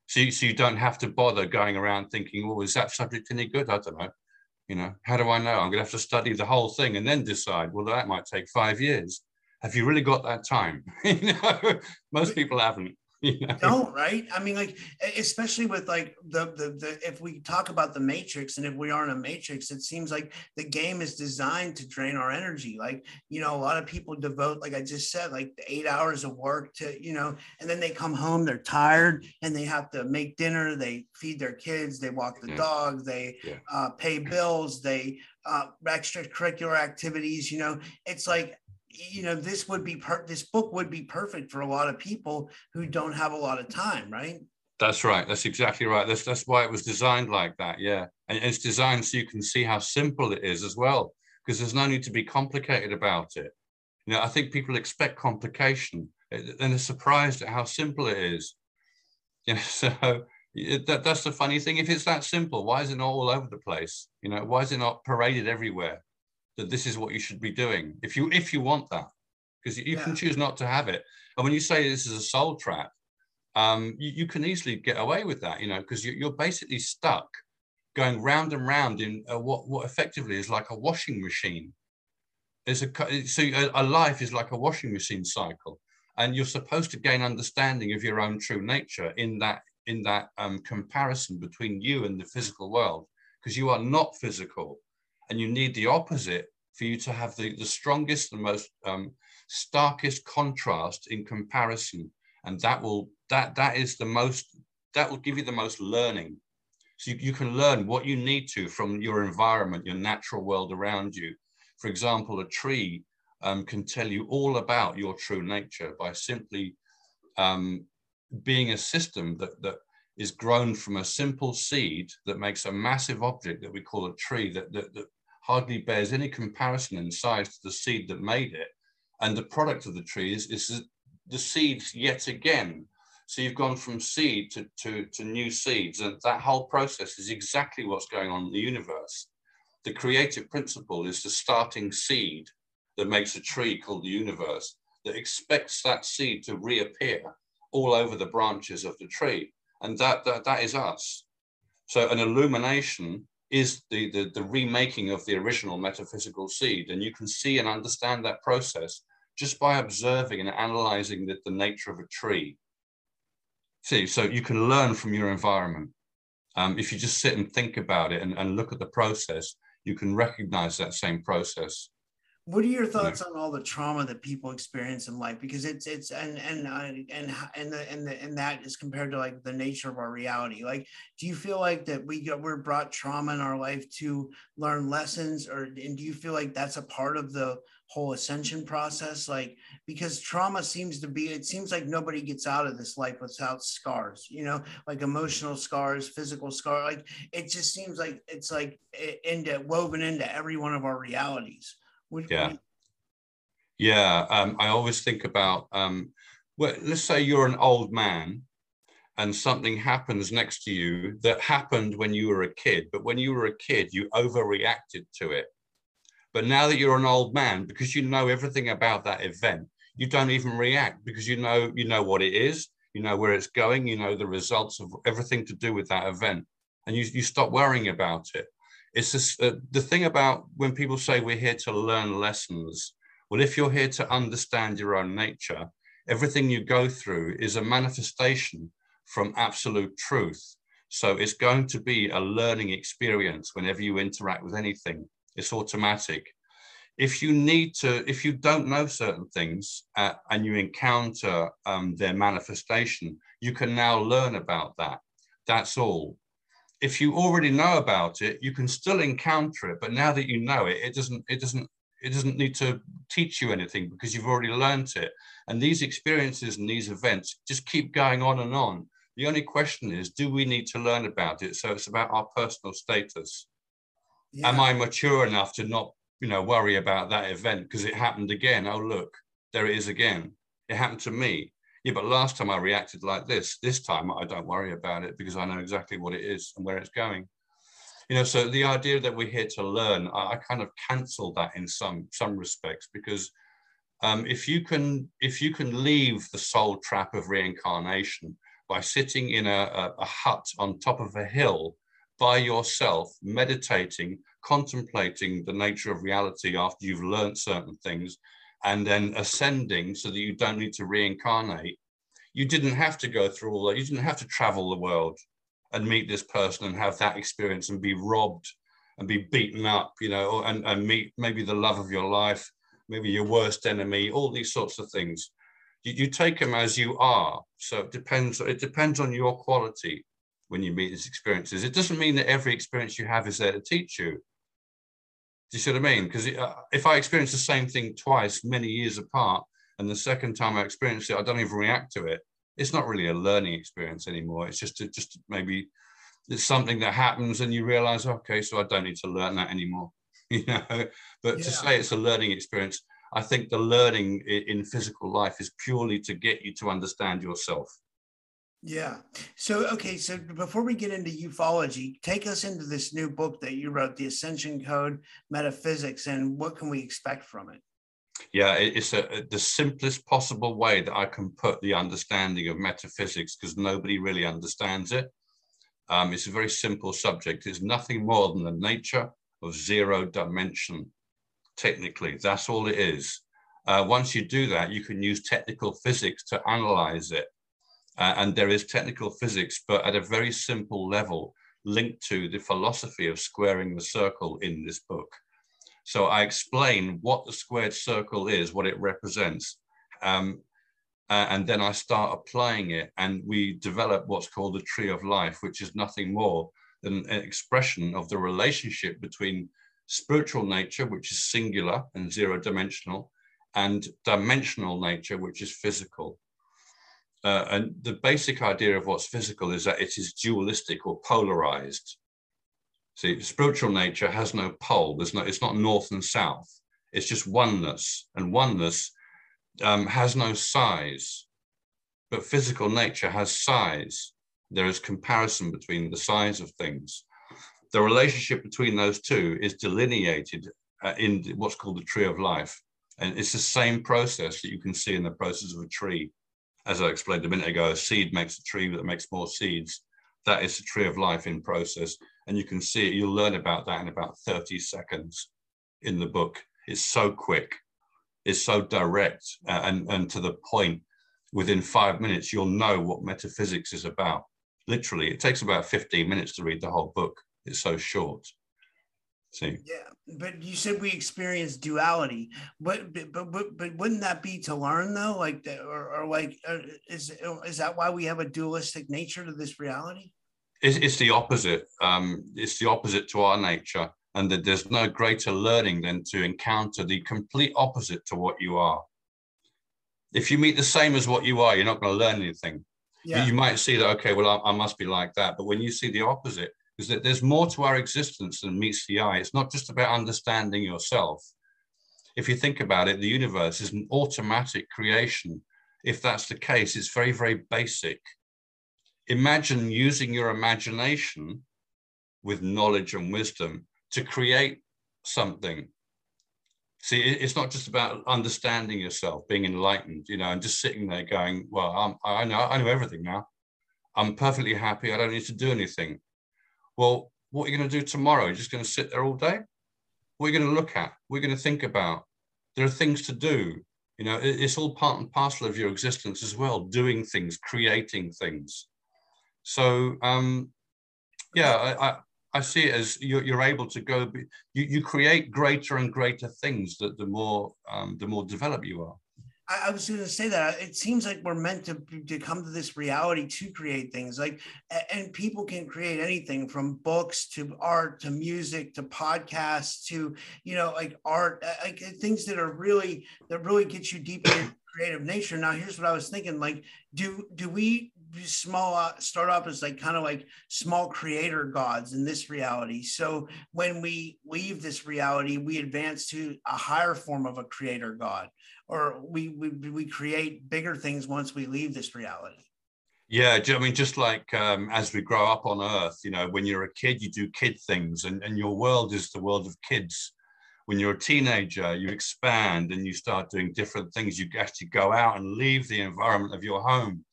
so you, so you don't have to bother going around thinking, well, is that subject any good? I don't know you know how do i know? I'm going to have to study the whole thing and then decide well that might take five years. Have you really got that time? You know most people haven't you know? don't right i mean like especially with like the, the the if we talk about the matrix and if we are in a matrix it seems like the game is designed to drain our energy like you know a lot of people devote like i just said like eight hours of work to you know and then they come home they're tired and they have to make dinner they feed their kids they walk the yeah. dog they yeah. uh, pay bills they uh, extracurricular activities you know it's like you know this would be per- this book would be perfect for a lot of people who don't have a lot of time right? That's right. That's exactly right. That's that's why it was designed like that. Yeah. And it's designed so you can see how simple it is as well because there's no need to be complicated about it. You know i think people expect complication. And they're surprised at how simple it is. You know so that, that's the funny thing. If it's that simple why is it not all over the place? You know why is it not paraded everywhere that this is what you should be doing if you if you want that because you, yeah. can choose not to have it. And when you say this is a soul trap um, you, you, can easily get away with that you know because you, are basically stuck going round and round in what what effectively is like a washing machine. There's a so a, a life is like a washing machine cycle and you're supposed to gain understanding of your own true nature in that in that um, comparison between you and the physical world because you are not physical and you need the opposite for you to have the, the strongest and most um, starkest contrast in comparison. And that will that that is the most that will give you the most learning. So you, you can learn what you need to from your environment your natural world around you. For example a tree um, can tell you all about your true nature by simply um, being a system that that is grown from a simple seed that makes a massive object that we call a tree that, that, that hardly bears any comparison in size to the seed that made it. And the product of the tree is, is the seeds yet again. So you've gone from seed to, to, to new seeds. And that whole process is exactly what's going on in the universe. The creative principle is the starting seed that makes a tree called the universe that expects that seed to reappear all over the branches of the tree. And that, that, that is us. So an illumination is the, the, the remaking of the original metaphysical seed. And you can see and understand that process just by observing and analyzing the, the nature of a tree. See, so you can learn from your environment. Um, if you just sit and think about it and, and look at the process, you can recognize that same process. What are your thoughts on all the trauma that people experience in life? Because it's it's and and uh, and and the, and the, and that is compared to like the nature of our reality. Like, do you feel like that we got we're brought trauma in our life to learn lessons, or and do you feel like that's a part of the whole ascension process? Like, because trauma seems to be it seems like nobody gets out of this life without scars. You know, like emotional scars, physical scar Like, it just seems like it's like into woven into every one of our realities yeah. Yeah. Um, I always think about, um, well, let's say you're an old man and something happens next to you that happened when you were a kid, but when you were a kid, you overreacted to it. But now that you're an old man, because you know everything about that event, you don't even react because you know you know what it is, you know where it's going, you know the results of everything to do with that event, and you, you stop worrying about it It's uh, the thing about when people say we're here to learn lessons. Well, if you're here to understand your own nature, everything you go through is a manifestation from absolute truth. So it's going to be a learning experience whenever you interact with anything. It's automatic. If you need to, if you don't know certain things uh, and you encounter um, their manifestation, you can now learn about that. That's all. If you already know about it, you can still encounter it. But now that you know it, it doesn't, it doesn't, it doesn't need to teach you anything because you've already learned it. And these experiences and these events just keep going on and on the only question is, do we need to learn about it? So it's about our personal status. Yeah. Am I mature enough to not, you know, worry about that event because it happened again? Oh, look, there it is again. It happened to me. Yeah, but last time I reacted like this. This time I don't worry about it because I know exactly what it is and where it's going. You know, so the idea that we're here to learn, I, I kind of cancel that in some some respects because um, if you can if you can leave the soul trap of reincarnation by sitting in a, a, a hut on top of a hill by yourself, meditating, contemplating the nature of reality after you've learned certain things, and then ascending so that you don't need to reincarnate. You didn't have to go through all that. You didn't have to travel the world and meet this person and have that experience and be robbed and be beaten up, you know, and, and meet maybe the love of your life, maybe your worst enemy, all these sorts of things you, you take them as you are. So it depends. It depends on your quality when you meet these experiences. It doesn't mean that every experience you have is there to teach you. Do you see what I mean? Because uh, if I experience the same thing twice, many years apart, and the second time I experience it, I don't even react to it. It's not really a learning experience anymore. It's just a, just maybe it's something that happens, and you realize, okay, so I don't need to learn that anymore. You know, but yeah. to say it's a learning experience, I think the learning in physical life is purely to get you to understand yourself. Yeah. So, okay. So, before we get into ufology, take us into this new book that you wrote, The Ascension Code Metaphysics, and what can we expect from it? Yeah, it's a, the simplest possible way that I can put the understanding of metaphysics because nobody really understands it. Um, it's a very simple subject. It's nothing more than the nature of zero dimension technically. That's all it is. Uh, once you do that, you can use technical physics to analyze it. Uh, and there is technical physics, but at a very simple level, linked to the philosophy of squaring the circle in this book. So I explain what the squared circle is, what it represents, um, uh, and then I start applying it, and we develop what's called the tree of life, which is nothing more than an expression of the relationship between spiritual nature, which is singular and zero dimensional, and dimensional nature, which is physical. Uh, and the basic idea of what's physical is that it is dualistic or polarized. See, spiritual nature has no pole. There's no. It's not north and south. It's just oneness, and oneness um, has no size. But physical nature has size. There is comparison between the size of things the relationship between those two is delineated uh, in what's called the tree of life. And it's the same process that you can see in the process of a tree. As I explained a minute ago, a seed makes a tree that makes more seeds. That is the tree of life in process. And you can see it, you'll learn about that in about 30 seconds in the book. It's so quick, it's so direct and, and to the point. Within five minutes, you'll know what metaphysics is about. Literally, it takes about 15 minutes to read the whole book it's so short. Yeah, but you said we experience duality, but but but but wouldn't that be to learn though? Like, or, or like, uh, is is that why we have a dualistic nature to this reality? It's, it's the opposite. Um, it's the opposite to our nature, and that there's no greater learning than to encounter the complete opposite to what you are. If you meet the same as what you are, you're not going to learn anything. Yeah. You might see that okay, well, I, I must be like that, but when you see the opposite, is that there's more to our existence than meets the eye. It's not just about understanding yourself. If you think about it, the universe is an automatic creation. If that's the case, it's very, very basic. Imagine using your imagination with knowledge and wisdom to create something. See, it's not just about understanding yourself, being enlightened, you know, and just sitting there going, "Well, I'm, I know, I know everything now. I'm perfectly happy. I don't need to do anything." Well, what are you going to do tomorrow? You're just going to sit there all day? What are you going to look at? You going to think about? There are things to do. You know, it's all part and parcel of your existence as well, doing things, creating things. So, um, yeah, I, I, I see it as you're, you're able to go, you, you create greater and greater things that the more, um, the more developed you are. I, was going to say that uh, it seems like we're meant to to come to this reality to create things like, and people can create anything from books to art to music to podcasts to you know like art, uh, like uh, things that are really that really get you deep into creative nature. Now, here's what I was thinking: like, do do we small uh, start off as like kind of like small creator gods in this reality? So when we leave this reality, we advance to a higher form of a creator god or we we, we create bigger things once we leave this reality. Yeah i mean just like um, as we grow up on earth you know when you're a kid you do kid things and, and your world is the world of kids. When you're a teenager you expand and you start doing different things. You actually go out and leave the environment of your home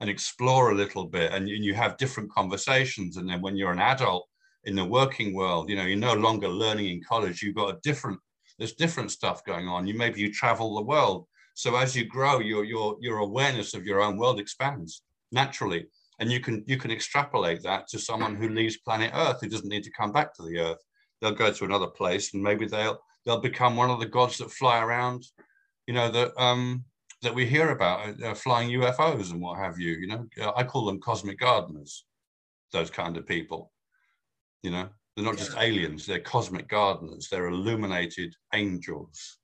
and explore a little bit and, you have different conversations and then when you're an adult in the working world you know you're no longer learning in college you've got a different there's different stuff going on. You maybe you travel the world. So as you grow, your your your awareness of your own world expands naturally. And you can you can extrapolate that to someone who leaves planet Earth who doesn't need to come back to the Earth. They'll go to another place and maybe they'll they'll become one of the gods that fly around, you know, that um that we hear about, uh, flying UFOs and what have you. You know, I call them cosmic gardeners, those kind of people. You know, they're not just aliens, they're cosmic gardeners, they're illuminated angels.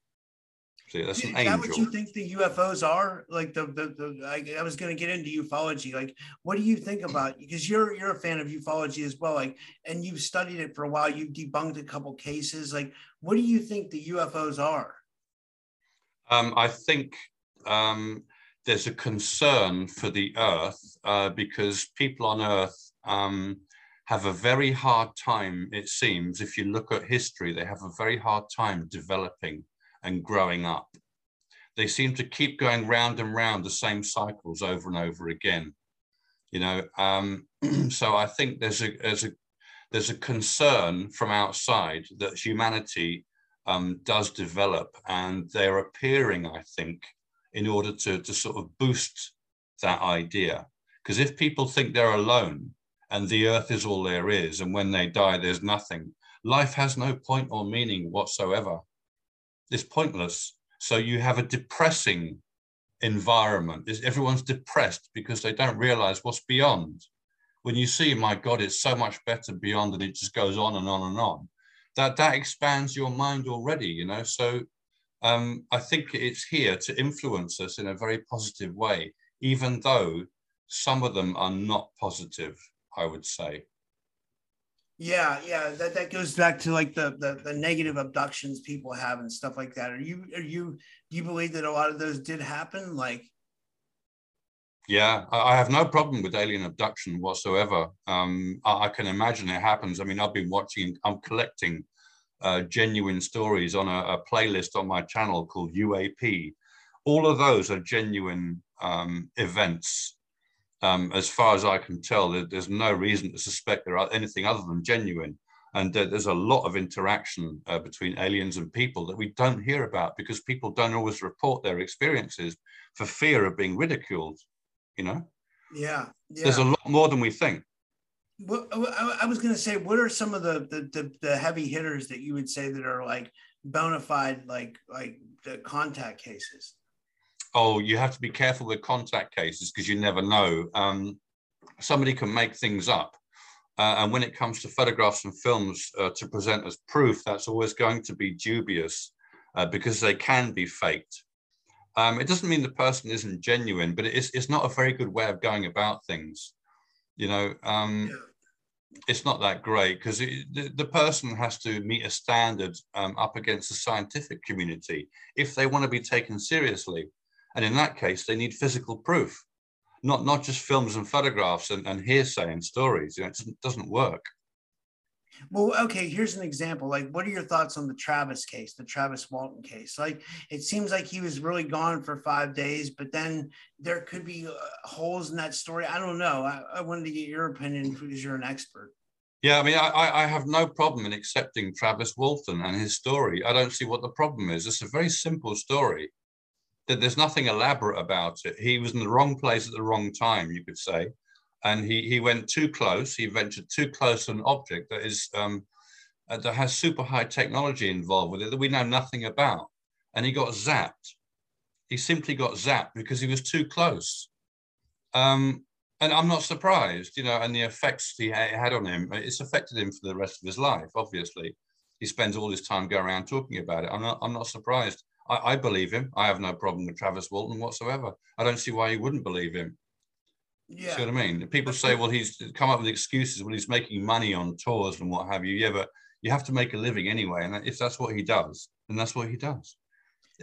See, that's an Is angel. that what you think the UFOs are? Like the the, the I, I was going to get into ufology. Like, what do you think about? Because you're you're a fan of ufology as well. Like, and you've studied it for a while. You've debunked a couple cases. Like, what do you think the UFOs are? Um, I think um, there's a concern for the Earth uh, because people on Earth um, have a very hard time, it seems, if you look at history, they have a very hard time developing and growing up. They seem to keep going round and round the same cycles over and over again. You know, um, so I think there's a there's a there's a concern from outside that humanity um, does develop, and they're appearing, I think, in order to to sort of boost that idea. Because if people think they're alone, and the earth is all there is. And when they die, there's nothing. Life has no point or meaning whatsoever. It's pointless. So you have a depressing environment. Everyone's depressed because they don't realize what's beyond. When you see, my God, it's so much better beyond, and it just goes on and on and on. That that expands your mind already, you know. So um, I think it's here to influence us in a very positive way, even though some of them are not positive. I would say. Yeah, yeah, that, that goes back to like the, the the negative abductions people have and stuff like that. Are you are you do you believe that a lot of those did happen? Like, yeah, I have no problem with alien abduction whatsoever. Um, I, I, can imagine it happens. I mean, I've been watching, I'm collecting uh, genuine stories on a, a, playlist on my channel called UAP. All of those are genuine um, events um, as far as I can tell, there's no reason to suspect there are anything other than genuine. And there's a lot of interaction uh, between aliens and people that we don't hear about because people don't always report their experiences for fear of being ridiculed. You know? Yeah. yeah. There's a lot more than we think. Well, I was going to say, what are some of the, the, the the heavy hitters that you would say that are like bona fide, like like the contact cases? oh, you have to be careful with contact cases because you never know. Um, somebody can make things up. Uh, and when it comes to photographs and films uh, to present as proof, that's always going to be dubious uh, because they can be faked. Um, it doesn't mean the person isn't genuine, but it's, it's not a very good way of going about things. You know, um, it's not that great because the, the person has to meet a standard um, up against the scientific community if they want to be taken seriously. And in that case, they need physical proof, not, not just films and photographs and, and hearsay and stories. You know, it doesn't, doesn't work. Well, okay, here's an example. Like, what are your thoughts on the Travis case, the Travis Walton case? Like, it seems like he was really gone for five days, but then there could be uh, holes in that story. I don't know. I, I, wanted to get your opinion because you're an expert. Yeah, I mean, I, I have no problem in accepting Travis Walton and his story. I don't see what the problem is. It's a very simple story. That there's nothing elaborate about it. He was in the wrong place at the wrong time, you could say, and he he went too close. He ventured too close to an object that is um, uh, that has super high technology involved with it that we know nothing about, and he got zapped. He simply got zapped because he was too close. Um, and I'm not surprised, you know, and the effects he had on him, it's affected him for the rest of his life, obviously. He spends all his time going around talking about it. I'm not, I'm not surprised. I, I believe him. I have no problem with Travis Walton whatsoever. I don't see why you wouldn't believe him. Yeah. See what I mean? People say, well, he's come up with excuses. Well, he's making money on tours and what have you. Yeah, but you have to make a living anyway. And if that's what he does, then that's what he does.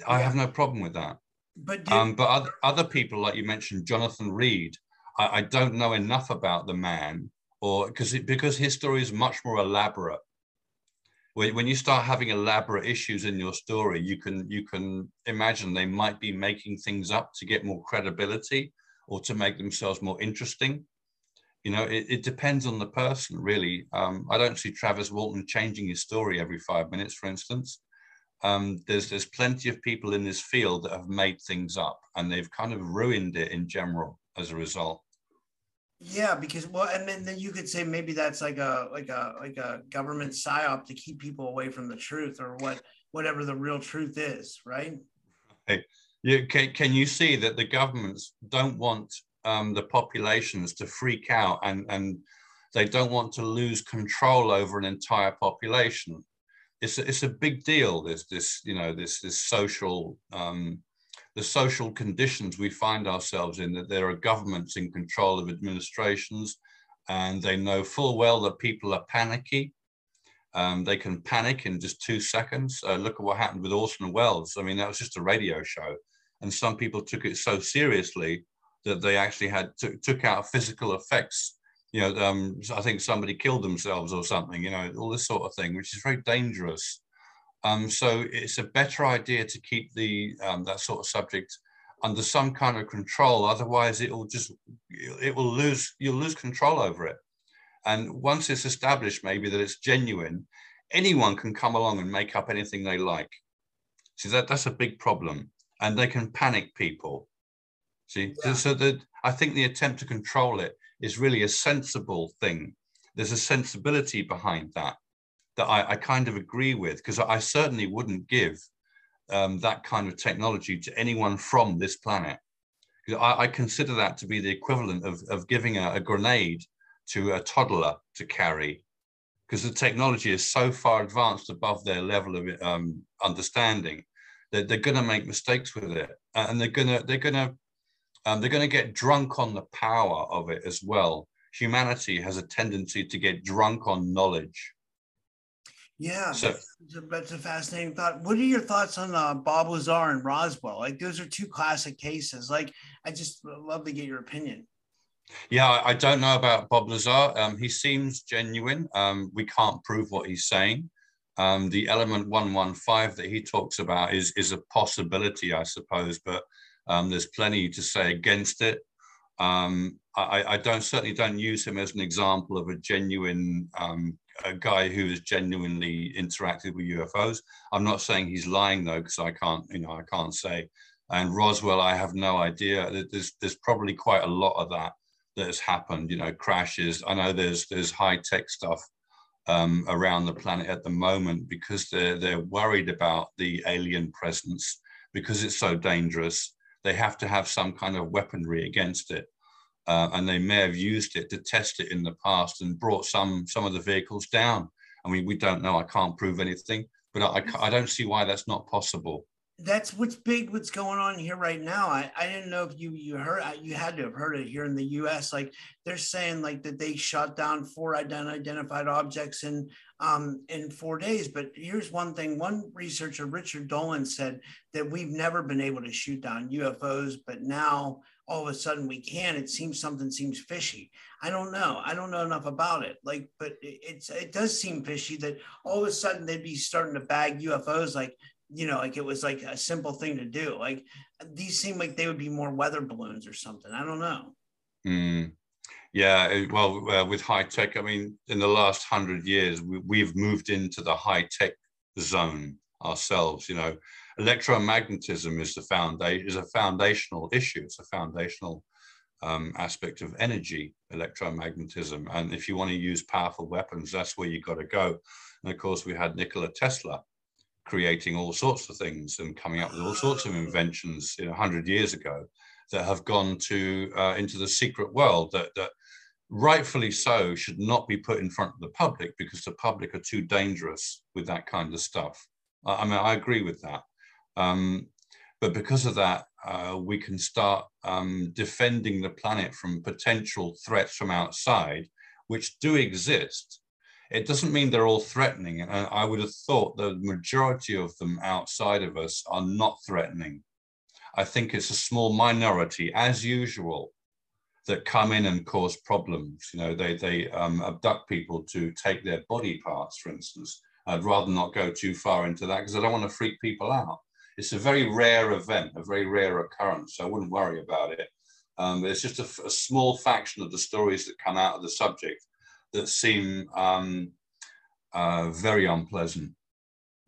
I have no problem with that. But, um, but other, other people, like you mentioned, Jonathan Reed, I, I don't know enough about the man, or because because his story is much more elaborate. When, when you start having elaborate issues in your story, you can you can imagine they might be making things up to get more credibility or to make themselves more interesting. You know, it, it depends on the person, really. Um, I don't see Travis Walton changing his story every five minutes, for instance. Um, there's there's plenty of people in this field that have made things up and they've kind of ruined it in general as a result. Yeah, because well, and then, then you could say maybe that's like a like a like a government psyop to keep people away from the truth or what whatever the real truth is, right? Hey, you, can, can you see that the governments don't want um, the populations to freak out and and they don't want to lose control over an entire population? It's a, it's a big deal. This this you know this this social um, the social conditions we find ourselves in, that there are governments in control of administrations, and they know full well that people are panicky. Um, they can panic in just two seconds. Uh, look at what happened with Orson Welles. I mean, that was just a radio show, and some people took it so seriously that they actually had to, took out physical effects. You know, um, I think somebody killed themselves or something. You know, all this sort of thing, which is very dangerous. Um, so it's a better idea to keep the um, that sort of subject under some kind of control. Otherwise, it will just it will lose you'll lose control over it. And once it's established, maybe that it's genuine, anyone can come along and make up anything they like. See that that's a big problem, and they can panic people. See, yeah. so that I think the attempt to control it is really a sensible thing. There's a sensibility behind that that I, I kind of agree with because I certainly wouldn't give um, that kind of technology to anyone from this planet. I, I, consider that to be the equivalent of, of giving a, a grenade to a toddler to carry because the technology is so far advanced above their level of um, understanding that they're going to make mistakes with it and they're going to they're going to um, they're going to get drunk on the power of it as well humanity has a tendency to get drunk on knowledge yeah, so, that's, a, that's, a, fascinating thought. What are your thoughts on uh, Bob Lazar and Roswell? Like, those are two classic cases. Like, I just love to get your opinion. Yeah, I don't know about Bob Lazar. Um, he seems genuine. Um, we can't prove what he's saying. Um, the element 115 that he talks about is, is a possibility, I suppose, but um, there's plenty to say against it. Um, I, I, don't certainly don't use him as an example of a genuine um, a guy who has genuinely interacted with UFOs. I'm not saying he's lying though, because I can't, you know, I can't say. And Roswell, I have no idea. There's there's probably quite a lot of that that has happened. You know, crashes. I know there's there's high tech stuff um, around the planet at the moment because they're they're worried about the alien presence because it's so dangerous. They have to have some kind of weaponry against it uh, and they may have used it to test it in the past and brought some some of the vehicles down. I mean, we don't know. I can't prove anything, but I, I don't see why that's not possible. That's what's big. What's going on here right now? I, I didn't know if you you heard you had to have heard it here in the U.S. Like they're saying like that they shot down four unidentified objects in um, in four days. But here's one thing: one researcher, Richard Dolan, said that we've never been able to shoot down UFOs, but now all of a sudden we can it seems something seems fishy i don't know i don't know enough about it like but it's it does seem fishy that all of a sudden they'd be starting to bag ufos like you know like it was like a simple thing to do like these seem like they would be more weather balloons or something i don't know mm. Yeah, well, uh, with high tech, I mean, in the last hundred years, we, have moved into the high tech zone ourselves. You know, electromagnetism is the foundation is a foundational issue. It's a foundational um, aspect of energy, electromagnetism. And if you want to use powerful weapons, that's where you got to go. And of course, we had Nikola Tesla creating all sorts of things and coming up with all sorts of inventions you know, 100 years ago that have gone to uh, into the secret world that, that rightfully so should not be put in front of the public because the public are too dangerous with that kind of stuff. I, mean, I agree with that. Um, but because of that, uh, we can start um, defending the planet from potential threats from outside, which do exist. It doesn't mean they're all threatening. And I would have thought the majority of them outside of us are not threatening. I think it's a small minority, as usual, that come in and cause problems. You know, they, they um, abduct people to take their body parts, for instance. I'd rather not go too far into that because I don't want to freak people out. It's a very rare event, a very rare occurrence. So I wouldn't worry about it. Um, it's just a, a, small faction of the stories that come out of the subject that seem um, uh, very unpleasant.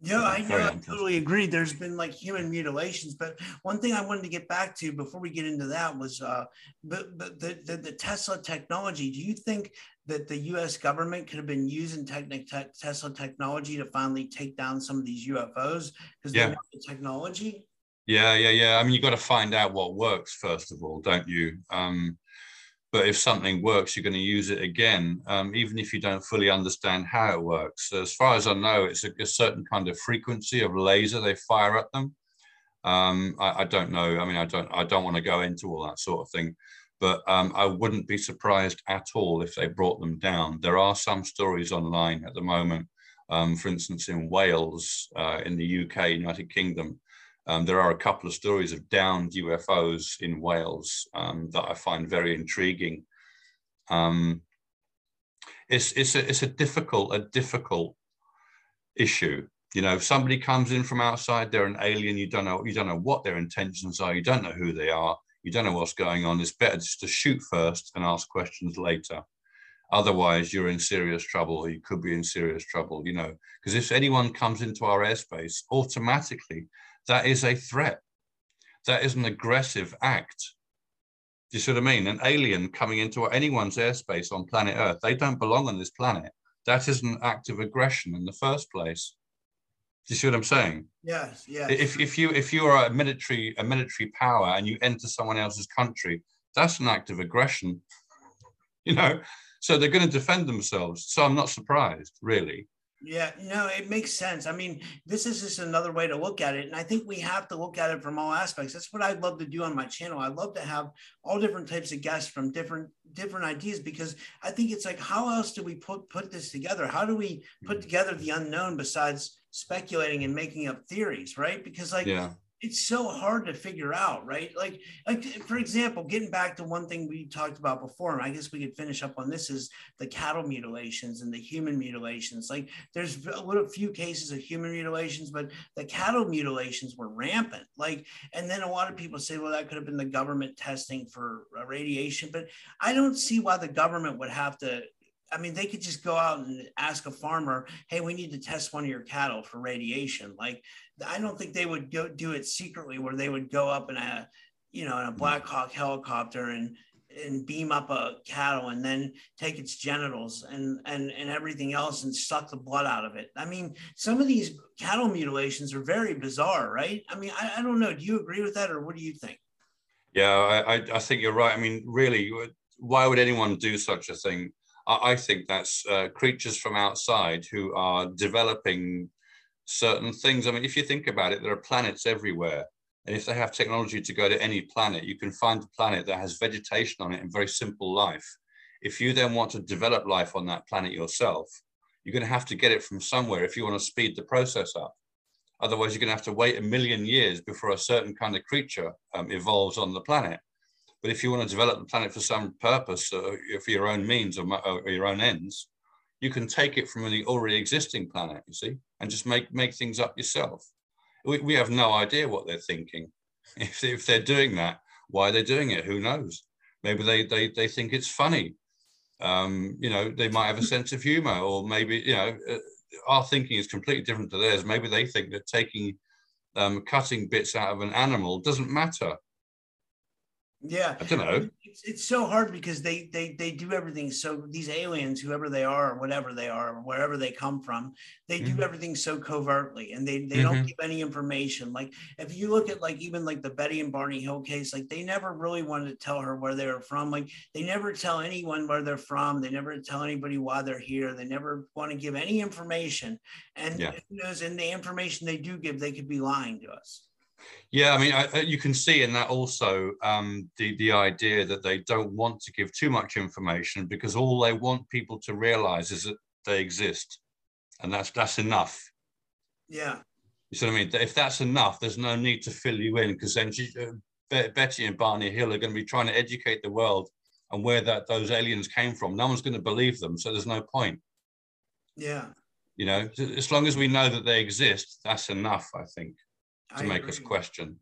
Yeah, I know. I totally agree. There's been like human mutilations, but one thing I wanted to get back to before we get into that was, uh, but, but the, the, the Tesla technology. Do you think that the U.S. government could have been using technic, te- Tesla technology to finally take down some of these UFOs because yeah. they know the technology? Yeah, yeah, yeah. I mean, you got to find out what works first of all, don't you? Um, but if something works, you're going to use it again, um, even if you don't fully understand how it works. As far as I know, it's a, a, certain kind of frequency of laser they fire at them. Um, I, I, don't know. I mean, I don't. I don't want to go into all that sort of thing, but um, I wouldn't be surprised at all if they brought them down. There are some stories online at the moment. Um, for instance, in Wales, uh, in the UK, United Kingdom, um, there are a couple of stories of downed UFOs in Wales um, that I find very intriguing. Um, it's it's a it's a difficult a difficult issue. You know, if somebody comes in from outside, they're an alien. You don't know you don't know what their intentions are. You don't know who they are. You don't know what's going on. It's better just to shoot first and ask questions later. Otherwise, you're in serious trouble, or you could be in serious trouble. You know, because if anyone comes into our airspace, automatically that is a threat. That is an aggressive act. Do you see what I mean? An alien coming into anyone's airspace on planet Earth, they don't belong on this planet. That is an act of aggression in the first place. Do you see what I'm saying? Yes, yes. If, if you if you are a military a military power and you enter someone else's country, that's an act of aggression. You know, so they're going to defend themselves. So I'm not surprised, really. Yeah, you know, it makes sense. I mean, this is just another way to look at it. And I think we have to look at it from all aspects. That's what I'd love to do on my channel. I love to have all different types of guests from different different ideas because I think it's like, how else do we put put this together? How do we put mm. together the unknown besides speculating and making up theories, right? Because like yeah it's so hard to figure out, right? Like, like for example, getting back to one thing we talked about before, and I guess we could finish up on this is the cattle mutilations and the human mutilations. Like, there's a little few cases of human mutilations, but the cattle mutilations were rampant. Like, and then a lot of people say, well, that could have been the government testing for radiation, but I don't see why the government would have to I mean, they could just go out and ask a farmer, "Hey, we need to test one of your cattle for radiation." Like, I don't think they would go do it secretly, where they would go up in a, you know, in a mm-hmm. Black Hawk helicopter and and beam up a cattle and then take its genitals and and and everything else and suck the blood out of it. I mean, some of these cattle mutilations are very bizarre, right? I mean, I, I don't know. Do you agree with that, or what do you think? Yeah, I, I think you're right. I mean, really, why would anyone do such a thing? I think that's uh, creatures from outside who are developing certain things. I mean, if you think about it, there are planets everywhere. And if they have technology to go to any planet, you can find a planet that has vegetation on it and very simple life. If you then want to develop life on that planet yourself, you're going to have to get it from somewhere if you want to speed the process up. Otherwise, you're going to have to wait a million years before a certain kind of creature um, evolves on the planet. But if you want to develop the planet for some purpose, uh, for your own means or, or, your own ends, you can take it from the already existing planet, you see, and just make, make things up yourself. We, we have no idea what they're thinking. If, if they're doing that, why they're doing it, who knows? Maybe they they they think it's funny. Um, you know, they might have a sense of humor, or maybe you know, uh, our thinking is completely different to theirs. Maybe they think that taking um, cutting bits out of an animal doesn't matter. Yeah, I don't know. It's, it's so hard because they they they do everything. So these aliens, whoever they are, or whatever they are, or wherever they come from, they do Mhm. everything so covertly, and they they Mhm. don't give any information. Like if you look at like even like the Betty and Barney Hill case, like they never really wanted to tell her where they were from. Like they never tell anyone where they're from. They never tell anybody why they're here. They never want to give any information. And Yeah. who knows? In the information they do give, they could be lying to us. Yeah, I mean, I, you can see in that also um, the the idea that they don't want to give too much information because all they want people to realize is that they exist, and that's that's enough. Yeah. You see what I mean? If that's enough, there's no need to fill you in because then she, uh, Betty and Barney Hill are going to be trying to educate the world and where that those aliens came from. No one's going to believe them, so there's no point. Yeah. You know, as long as we know that they exist, that's enough, I think, to I make us question.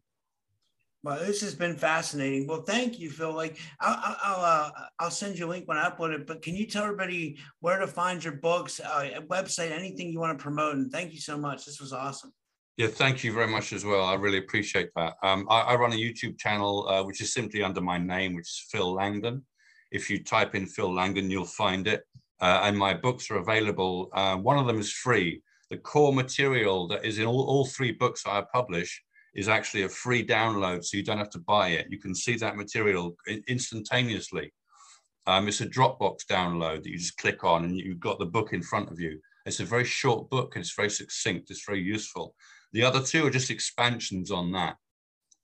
Well, this has been fascinating. Well, thank you, Phil. Like, I'll I'll I'll, uh, I'll send you a link when I upload it. But can you tell everybody where to find your books, uh, website, anything you want to promote? And thank you so much. This was awesome. Yeah, thank you very much as well. I really appreciate that. Um, I, I run a YouTube channel uh, which is simply under my name, which is Phil Langdon. If you type in Phil Langdon, you'll find it. Uh, and my books are available. Uh, one of them is free. The core material that is in all, all three books I publish is actually a free download, so you don't have to buy it. You can see that material instantaneously. Um, it's a Dropbox download that you just click on, and you've got the book in front of you. It's a very short book, and it's very succinct. It's very useful. The other two are just expansions on that.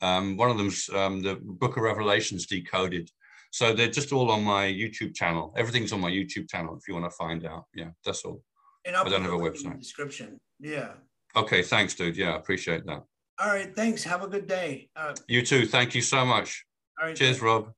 Um, one of them's um, the Book of Revelations decoded. So they're just all on my YouTube channel. Everything's on my YouTube channel if you want to find out. Yeah, that's all. And I'll I don't put have a the in the website. description. Yeah. Okay, thanks, dude. Yeah, I appreciate that. All right. Thanks. Have a good day. Uh, You too. Thank you so much. all right. Cheers, Rob.